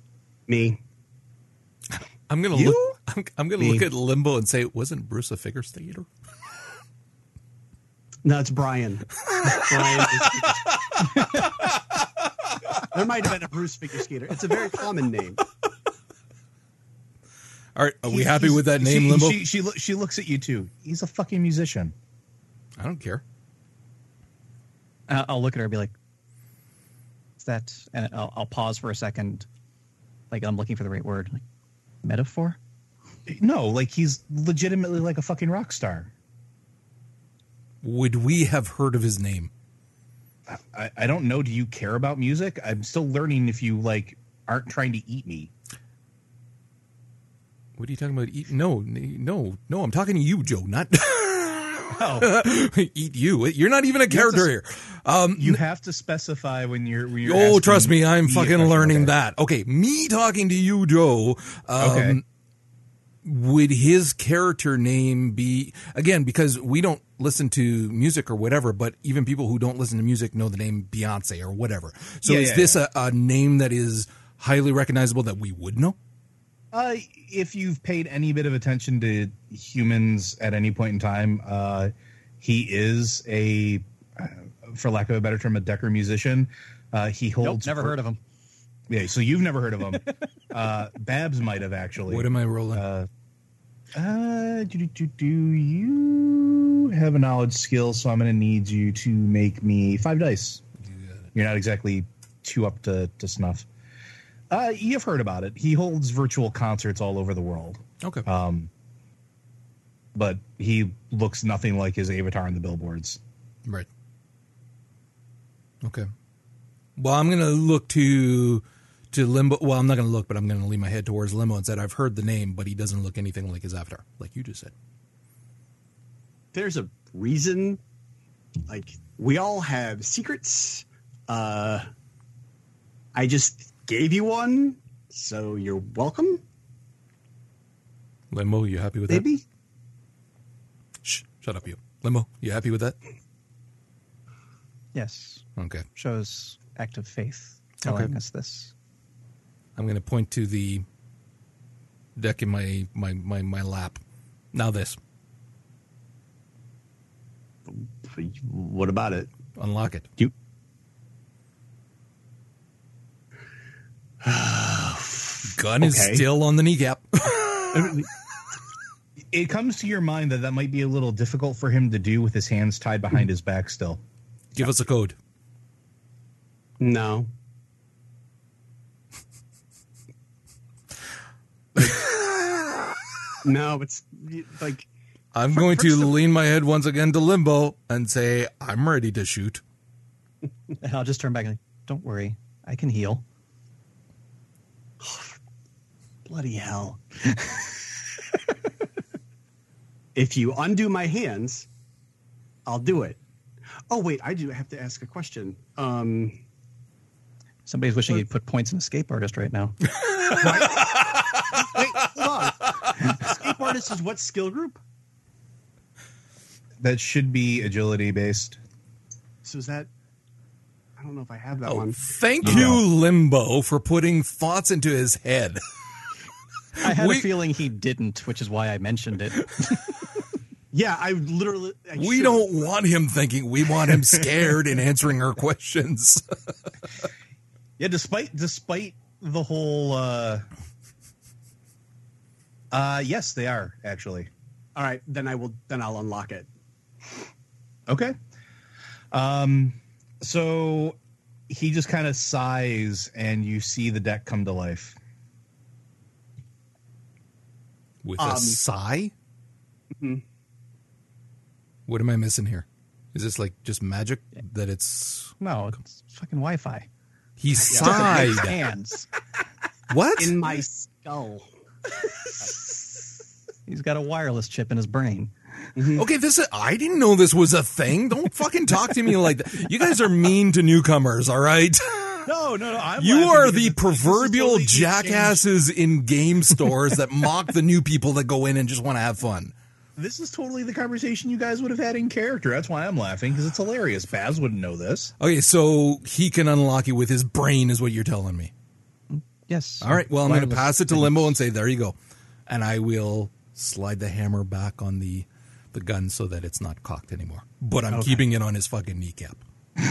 Me. I'm gonna You? look. I'm, I'm gonna Me. look at Limbo and say, wasn't Bruce a figure skater? No, it's Brian. Brian is- there might have been a Bruce figure skater. It's a very common name. All right, are we happy with that name, she, Limbo? She she, loo- she looks at you too. He's a fucking musician. I don't care. Uh, I'll look at her and be like, "Is that?" And I'll, I'll pause for a second, like I'm looking for the right word. Like, metaphor? No, like he's legitimately like a fucking rock star. Would we have heard of his name? I, I don't know. Do you care about music? I'm still learning. If you like aren't trying to eat me. What are you talking about? Eat? No, no, no. I'm talking to you, Joe. Not Oh, eat you. You're not even a character here. Um, you have to specify when you're. When you're oh, trust me, I'm fucking learning Okay. that. Okay, me talking to you, Joe. Um, Okay. Would his character name be again because we don't listen to music or whatever, but even people who don't listen to music know the name Beyonce or whatever. So Yeah, is yeah, this yeah. A, a name that is highly recognizable that we would know? Uh, if you've paid any bit of attention to humans at any point in time, uh, he is a, uh, for lack of a better term, a Decker musician. Uh, he Nope, holds. never heard of him. Yeah, so you've never heard of him. uh, Babs might have actually. What am I rolling? Uh, uh, do, do, do, do you have a knowledge skill? So I'm going to need you to make me five dice. You're not exactly too up to, to snuff. Uh, you've heard about it. He holds virtual concerts all over the world, okay. um, but he looks nothing like his avatar on the billboards. Right. Okay. Well, I'm gonna look to to Limbo. Well, I'm not gonna look, but I'm gonna lean my head towards Limbo and said I've heard the name, but he doesn't look anything like his avatar, like you just said. There's a reason. Like we all have secrets. Uh, I just gave you one, so you're welcome. Limbo, you happy with that? Maybe. Shh, shut up, you. Limbo, you happy with that? Yes, Okay. shows act of faith telling Okay. us this. I'm gonna point to the deck in my my my, my lap. Now this. What about it? Unlock it. You. Gun is still on the kneecap. It comes to your mind that that might be a little difficult for him to do with his hands tied behind his back still. Give us a code. no. no, it's like I'm going to of- lean my head once again to Limbo and say I'm ready to shoot. And I'll just turn back and don't worry, I can heal. Bloody hell. if you undo my hands, I'll do it. Oh wait, I do have to ask a question. Um, Somebody's wishing you'd put points in escape artist right now. wait, hold on. Escape artist is what skill group? That should be agility based. So is that? I don't know if I have that Oh, one. thank You you. Limbo, for putting thoughts into his head. I had We- a feeling he didn't, which is why I mentioned it. Yeah, I literally. I We should've- don't want him thinking. We want him scared and answering our questions. Yeah, despite despite the whole uh uh yes, they are actually. All right, then I will. Then I'll unlock it. Okay. Um so he just kind of sighs and you see the deck come to life. With a Um, sigh? mhm. What am I missing here? Is this like just magic that it's. No, it's fucking Wi-Fi. He sighed. Hands. What? In my skull. He's got a wireless chip in his brain. Mm-hmm. Okay, this is, I didn't know this was a thing. Don't fucking talk to me like that. You guys are mean to newcomers, all right? No, no, no. I'm You are the proverbial totally jackasses in game stores that mock the new people that go in and just want to have fun. This is totally the conversation you guys would have had in character. That's why I'm laughing because it's hilarious. Baz wouldn't know this. Okay, so he can unlock it with his brain, is what you're telling me. Yes. All right, well, I'm going to pass it to. Limbo and say, there you go. And I will slide the hammer back on the, the gun so that it's not cocked anymore. But I'm keeping it on his fucking kneecap.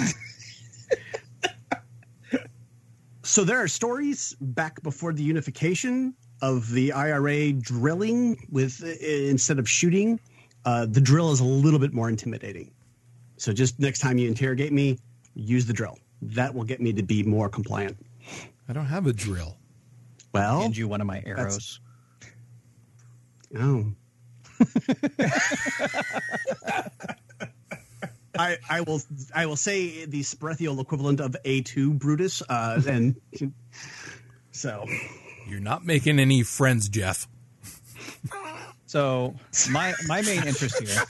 So there are stories back before the unification of the IRA drilling with uh, instead of shooting, uh, the drill is a little bit more intimidating. So just next time you interrogate me, use the drill. That will get me to be more compliant. I don't have a drill. Well, Hand you one of my arrows. oh. I, I will I will say the Sperethiel equivalent of A2 Brutus, uh, and so You're not making any friends, Jeff. So my my main interest here.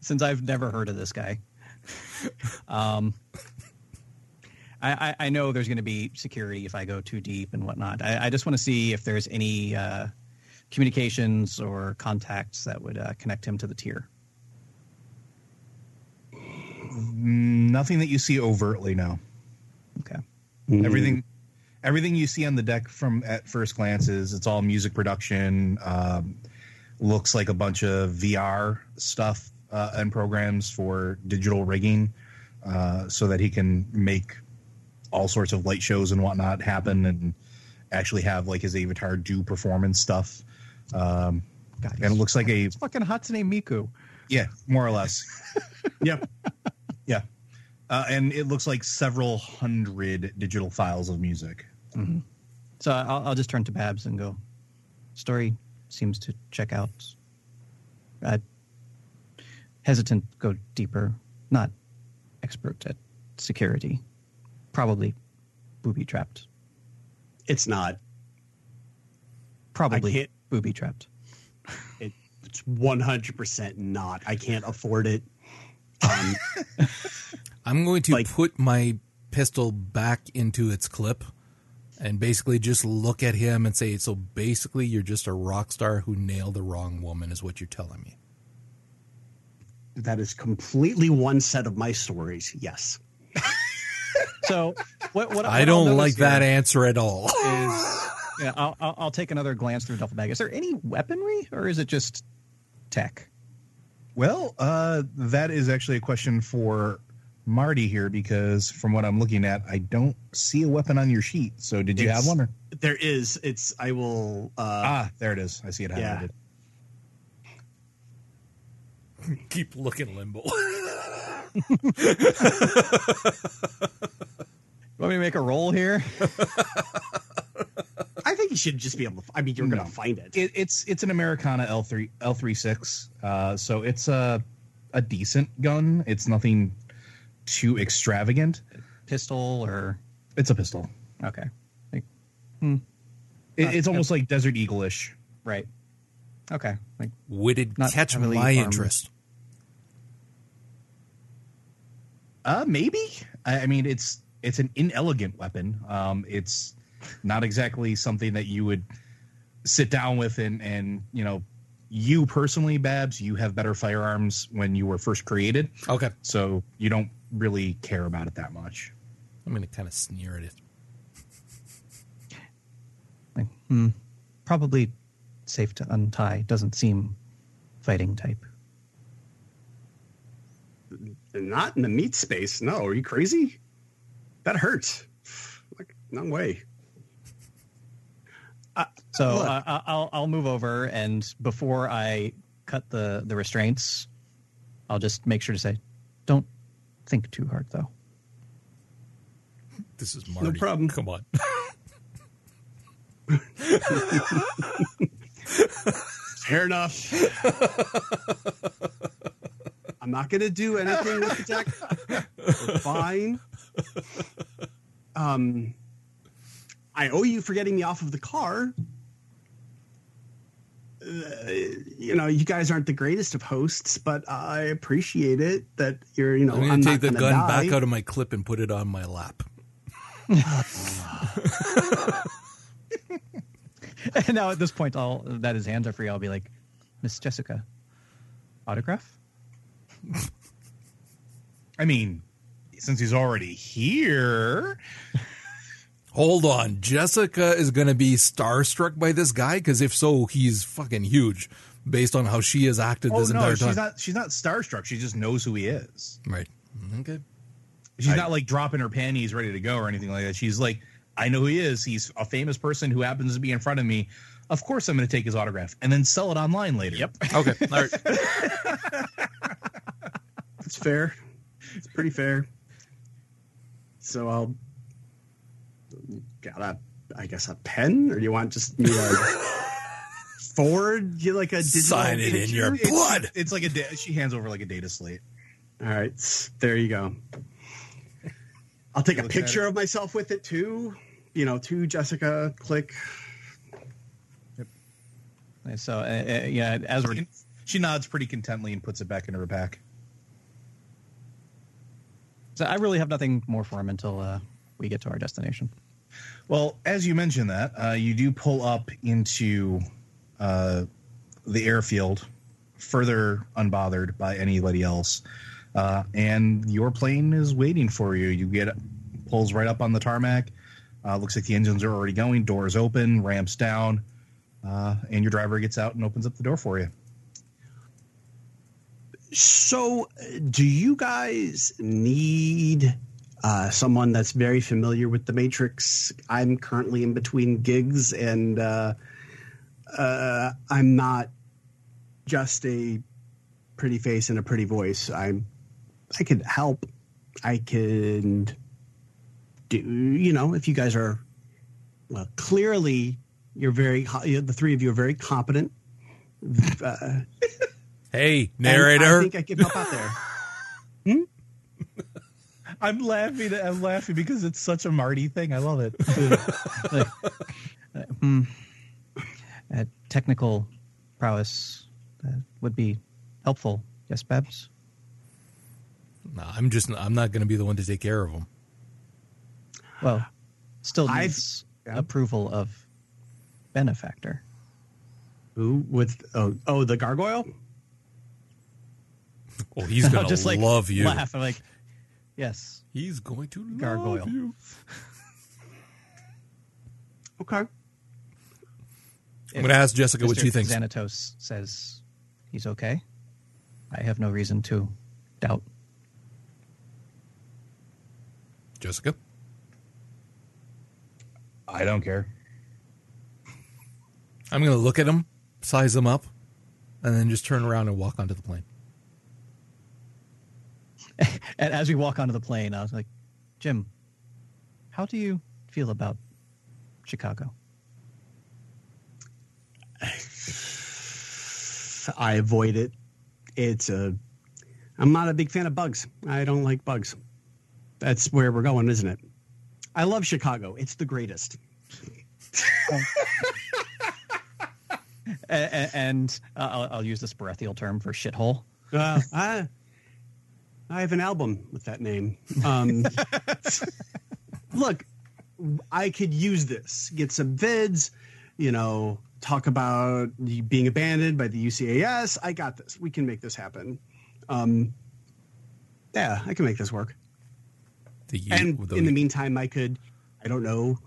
Since I've never heard of this guy, um, I, I, I know there's going to be security if I go too deep and whatnot. I, I just want to see if there's any uh, communications or contacts that would uh, connect him to the tier. Nothing that you see overtly now. Okay. Everything, everything you see on the deck from at first glance is it's all music production. Um, looks like a bunch of VR stuff uh, and programs for digital rigging, uh, so that he can make all sorts of light shows and whatnot happen, and actually have like his avatar do performance stuff. Um, God, and it looks like a it's fucking Hatsune Miku. yeah, more or less. yep. Yeah. Uh, and it looks like several hundred digital files of music. So I'll, I'll just turn to Babs and go. Story seems to check out. Uh, hesitant, go deeper. Not expert at security. Probably booby trapped. It's not. Probably can't- booby trapped. It, it's one hundred percent not. I can't afford it. Um, I'm going to Like- put my pistol back into its clip and basically just look at him and say, so basically you're just a rock star who nailed the wrong woman is what you're telling me. that is completely one set of my stories. Yes. So what? What I what don't like that answer at all. Is yeah, I'll, I'll, I'll take another glance through the duffel bag. Is there any weaponry, or is it just tech? Well, uh, that is actually a question for Marty here because from what I'm looking at, I don't see a weapon on your sheet. So did you It's- have one? Or? There is. It's. I will. Uh, Ah, there it is. I see it Yeah. Keep looking limbo. You want me to make a roll here? I think you should just be able to. I mean, you're No. going to find it. It, it's it's an Americana L three L three six. Uh, so it's a a decent gun. It's nothing too extravagant. Pistol or It's a pistol. okay, like, It, it's almost like Desert Eagle ish. right? Okay, like Would it Not catch heavily my armed. interest? Uh, maybe. I, I mean, it's it's an inelegant weapon. Um, it's not exactly something that you would sit down with and and you know, you personally, Babs, you have better firearms when you were first created, Okay. so you don't really care about it that much. I'm going to kind of sneer at it. like hmm, probably safe to untie. Doesn't seem fighting type. Not in the meat space. No, are you crazy? That hurts. Like no way. So uh, I- I'll I'll move over, and before I cut the the restraints, I'll just make sure to say, "Don't think too hard, though." This is Marty. No problem. Come on. Fair enough. I'm not going to do anything with the deck. We're fine. Um, I owe you for getting me off of the car. Uh, you know, you guys aren't the greatest of hosts, but I appreciate it that you're, you know, I'm I'm, going to take the gun die. back out of my clip and put it on my lap. and now at this point, all that his hands are free, I'll be like, Miss Jessica, autograph? I mean, since he's already here, Hold on. Jessica is going to be starstruck by this guy? Because if so, he's fucking huge based on how she has acted oh this no, entire she's time. not. She's not starstruck. She just knows who he is. right. Okay. She's I- not like dropping her panties ready to go or anything like that. She's like, I know who he is. He's a famous person who happens to be in front of me. Of course, I'm going to take his autograph and then sell it online later. Yep. Okay. All right. It's fair. It's pretty fair. So I'll got a, I guess a pen, or do you want just me to forward you like a digital Sign it in your It's, blood. it's like a. Da- she hands over like a data slate. All right, there you go. I'll take a picture of myself with it too. You know, to Jessica. Click. Yep. So, uh, uh, yeah, as we're She nods pretty contently and puts it back into her pack. So I really have nothing more for him until uh, we get to our destination. Well, as you mentioned that, uh, you do pull up into uh, the airfield, further unbothered by anybody else, uh, and your plane is waiting for you. You get pulls right up on the tarmac. Uh, looks like the engines are already going. Doors open, ramps down, uh, and your driver gets out and opens up the door for you. So, uh, do you guys need uh, someone that's very familiar with the Matrix? I'm currently in between gigs, and uh, uh, I'm not just a pretty face and a pretty voice. I'm I could help. I can do. You know, if you guys are well, clearly you're very. The three of you are very competent. Uh, Hey, and I think I can help out there. I'm laughing. I'm laughing because it's such a Marty thing. I love it. Uh, technical prowess uh, would be helpful. Yes, Babs? No, I'm just. I'm not going to be the one to take care of him. Well, still needs yeah. approval of benefactor. Who with oh oh the gargoyle? Oh, he's going to just like love you. Laugh. I'm like, yes. He's going to love Gargoyle. you. Okay. I'm going to ask Jessica what she thinks. Xanatos says he's okay. I have no reason to doubt. Jessica. I don't care. I'm going to look at him, size him up, and then just turn around and walk onto the plane. And as we walk onto the plane, I was like, Jim, how do you feel about Chicago? I avoid it. It's a. I'm not a big fan of bugs. I don't like bugs. That's where we're going, isn't it? I love Chicago. It's the greatest. And, and uh, I'll, I'll use this Sperethiel term for shithole. Uh, I, I have an album with that name. Um, look, I could use this, get some vids, you know, talk about being abandoned by the UCAS. I got this. We can make this happen. Um, yeah, I can make this work. The and the- in the meantime, I could, I don't know,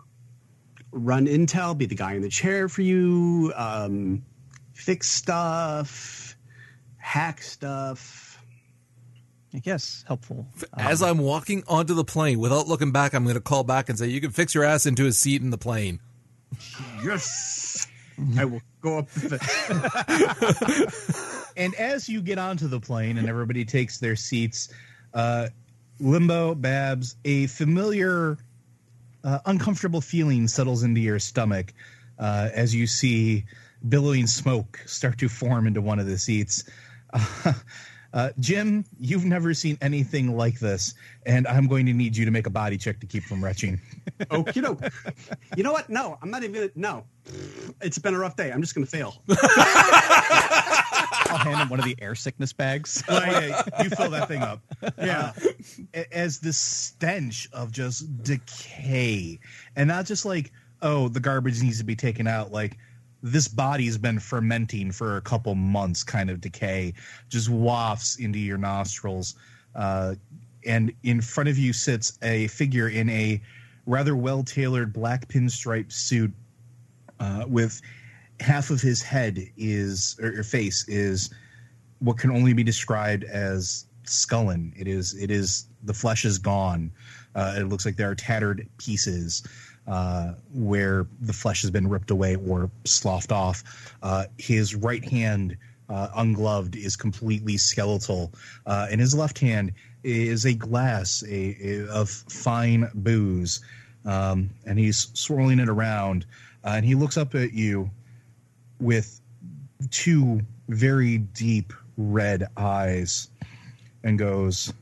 run intel, be the guy in the chair for you, um, fix stuff, hack stuff. I guess helpful. as I'm walking onto the plane, without looking back, I'm going to call back and say, "You can fix your ass into a seat in the plane." Yes, I will go up. The, And as you get onto the plane and everybody takes their seats, uh, Limbo, Babs, a familiar, uh, uncomfortable feeling settles into your stomach uh, as you see billowing smoke start to form into one of the seats. Uh, Uh, Jim, you've never seen anything like this, and I'm going to need you to make a body check to keep from retching. Okie doke. You know what? No, I'm not even. No, it's been a rough day. I'm just going to fail. I'll hand him one of the air sickness bags. Oh, yeah, you fill that thing up. Yeah. as the stench of just decay, and not just like, oh, the garbage needs to be taken out. Like, this body's been fermenting for a couple months, kind of decay, just wafts into your nostrils. Uh, and in front of you sits a figure in a rather well tailored black pinstripe suit uh, with half of his head is or, face is what can only be described as skullen. It is it is the flesh is gone. Uh, it looks like there are tattered pieces uh, where the flesh has been ripped away or sloughed off. Uh, his right hand, uh, ungloved, is completely skeletal, uh, and his left hand is a glass a, a of fine booze, um, and he's swirling it around, uh, and he looks up at you with two very deep red eyes, and goes.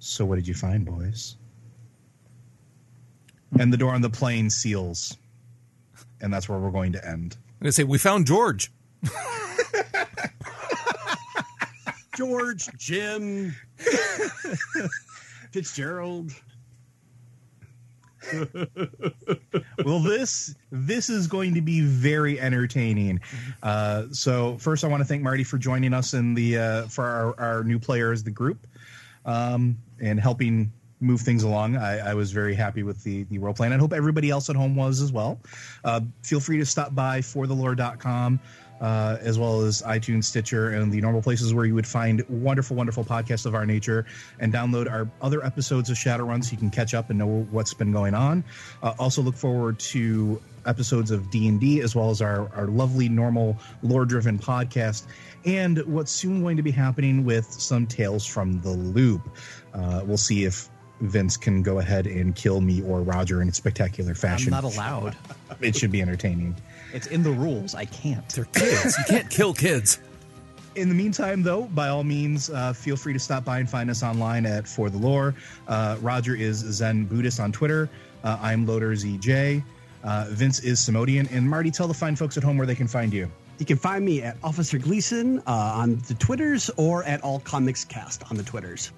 So, what did you find, boys? And the door on the plane seals. And that's where we're going to end. I'm gonna say we found George. George, Jim, Fitzgerald. well this this is going to be very entertaining uh, so first i want to thank marty for joining us in the uh, for our, our new players the group um, and helping move things along I, I was very happy with the the role plan i hope everybody else at home was as well uh, feel free to stop by forthelore.com uh, as well as iTunes, Stitcher, and the normal places where you would find wonderful, wonderful podcasts of our nature, and download our other episodes of Shadowrun so you can catch up and know what's been going on. Uh, also, look forward to episodes of D&D as well as our, our lovely normal lore-driven podcast and what's soon going to be happening with some tales from the loop. Uh, we'll see if Vince can go ahead and kill me or Roger in spectacular fashion. I'm not allowed. it should be entertaining. It's in the rules. I can't. They're kids. you can't kill kids. in the meantime, though, by all means, uh, feel free to stop by and find us online at For the Lore. Uh, Roger is Zen Buddhist on Twitter. Uh, I'm Loader ZJ. Uh, Vince is Simodian. And Marty, tell the fine folks at home where they can find you. You can find me at Officer Gleason uh, on the Twitters or at All Comics Cast on the Twitters.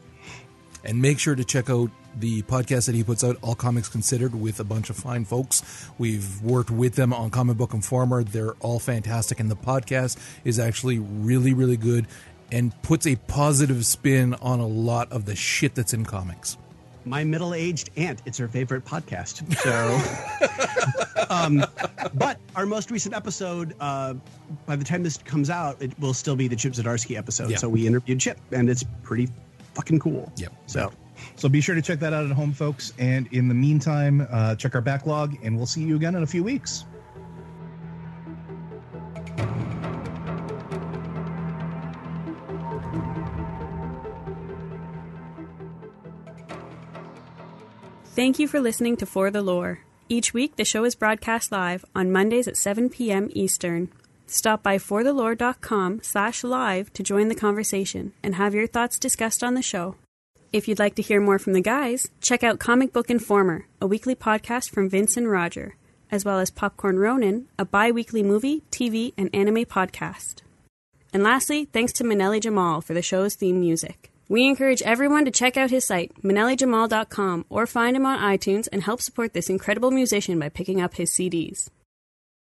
And make sure to check out the podcast that he puts out, All Comics Considered, with a bunch of fine folks. We've worked with them on Comic Book Informer. They're all fantastic. And the podcast is actually really, really good and puts a positive spin on a lot of the shit that's in comics. My middle-aged aunt, it's her favorite podcast. So, um, but our most recent episode, uh, by the time this comes out, it will still be the Chip Zdarsky episode. Yeah. So we interviewed Chip, and it's pretty fucking cool. Yep. So So be sure to check that out at home, folks. And in the meantime, uh, check our backlog, and we'll see you again in a few weeks. Thank you for listening to For the Lore. Each week, the show is broadcast live on Mondays at 7 p.m. Eastern. Stop by forthelore.com slash live to join the conversation and have your thoughts discussed on the show. If you'd like to hear more from the guys, check out Comic Book Informer, a weekly podcast from Vince and Roger, as well as Popcorn Ronin, a bi-weekly movie, TV, and anime podcast. And lastly, thanks to Manelli Jamal for the show's theme music. We encourage everyone to check out his site, manellijamal.com, or find him on iTunes and help support this incredible musician by picking up his CDs.